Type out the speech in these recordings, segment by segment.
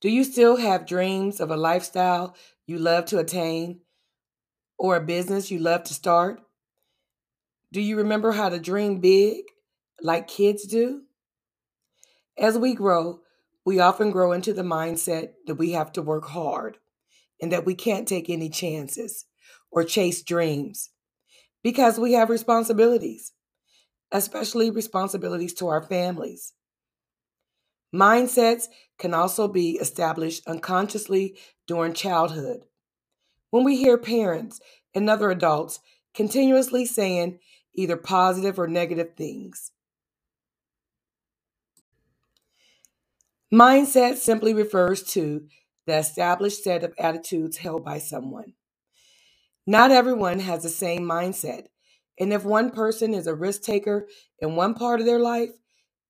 Do you still have dreams of a lifestyle you love to attain or a business you love to start? Do you remember how to dream big like kids do? As we grow, we often grow into the mindset that we have to work hard and that we can't take any chances or chase dreams because we have responsibilities, especially responsibilities to our families. Mindsets can also be established unconsciously during childhood. When we hear parents and other adults continuously saying either positive or negative things. Mindset simply refers to the established set of attitudes held by someone. Not everyone has the same mindset, and if one person is a risk taker in one part of their life,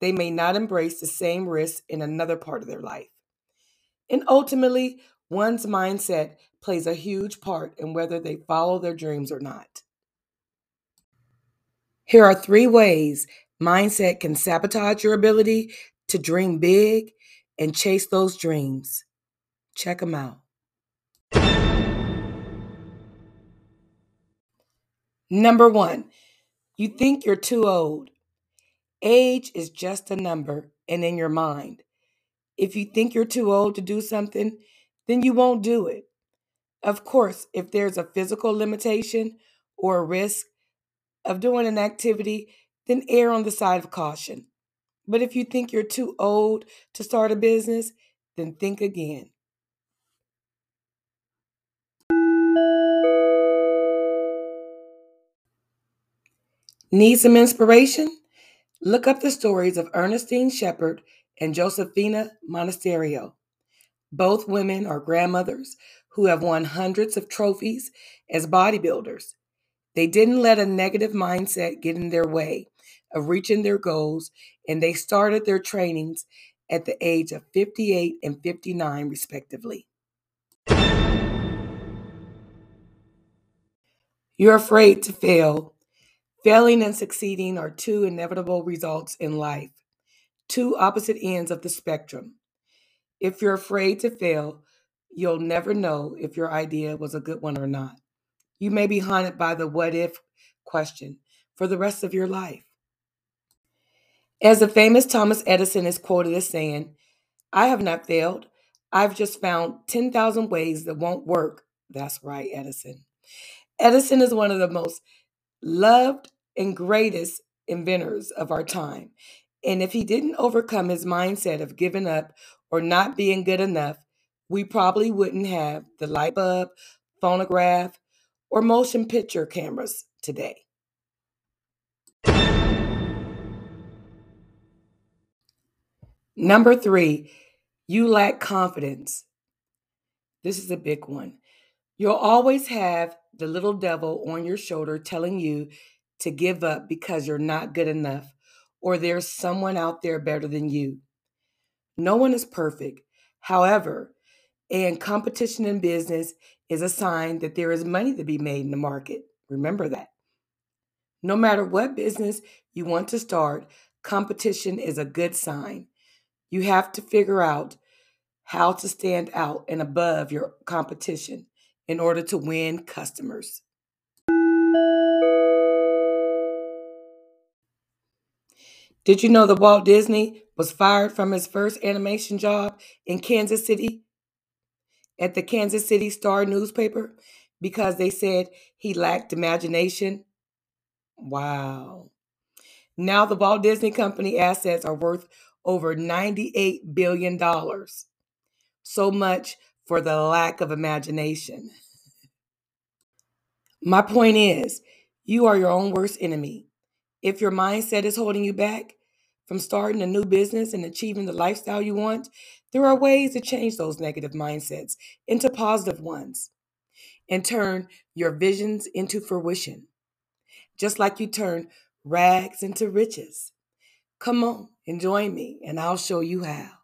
they may not embrace the same risks in another part of their life. And ultimately, one's mindset plays a huge part in whether they follow their dreams or not. Here are three ways mindset can sabotage your ability to dream big and chase those dreams. Check them out. Number one, you think you're too old. Age is just a number and in your mind. If you think you're too old to do something, then you won't do it. Of course, if there's a physical limitation or a risk of doing an activity, then err on the side of caution. But if you think you're too old to start a business, then think again. Need some inspiration? Look up the stories of Ernestine Shepherd and Josefina Monasterio. Both women are grandmothers who have won hundreds of trophies as bodybuilders. They didn't let a negative mindset get in their way of reaching their goals, and they started their trainings at the age of 58 and 59, respectively. You're afraid to fail Failing and succeeding are two inevitable results in life, two opposite ends of the spectrum. If you're afraid to fail, you'll never know if your idea was a good one or not. You may be haunted by the what if question for the rest of your life. As the famous Thomas Edison is quoted as saying, I have not failed. I've just found 10,000 ways that won't work. That's right, Edison. Edison is one of the most loved and greatest inventors of our time. And if he didn't overcome his mindset of giving up or not being good enough, we probably wouldn't have the light bulb, phonograph, or motion picture cameras today. Number three, you lack confidence. This is a big one. You'll always have the little devil on your shoulder telling you to give up because you're not good enough or there's someone out there better than you. No one is perfect. However, and competition in business is a sign that there is money to be made in the market. Remember that. No matter what business you want to start, competition is a good sign. You have to figure out how to stand out and above your competition in order to win customers. Did you know that Walt Disney was fired from his first animation job in Kansas City at the Kansas City Star newspaper because they said he lacked imagination? Wow. Now the Walt Disney Company assets are worth over $98 billion. So much for the lack of imagination. My point is, you are your own worst enemy. If your mindset is holding you back from starting a new business and achieving the lifestyle you want, there are ways to change those negative mindsets into positive ones and turn your visions into fruition, just like you turn rags into riches. Come on and join me, and I'll show you how.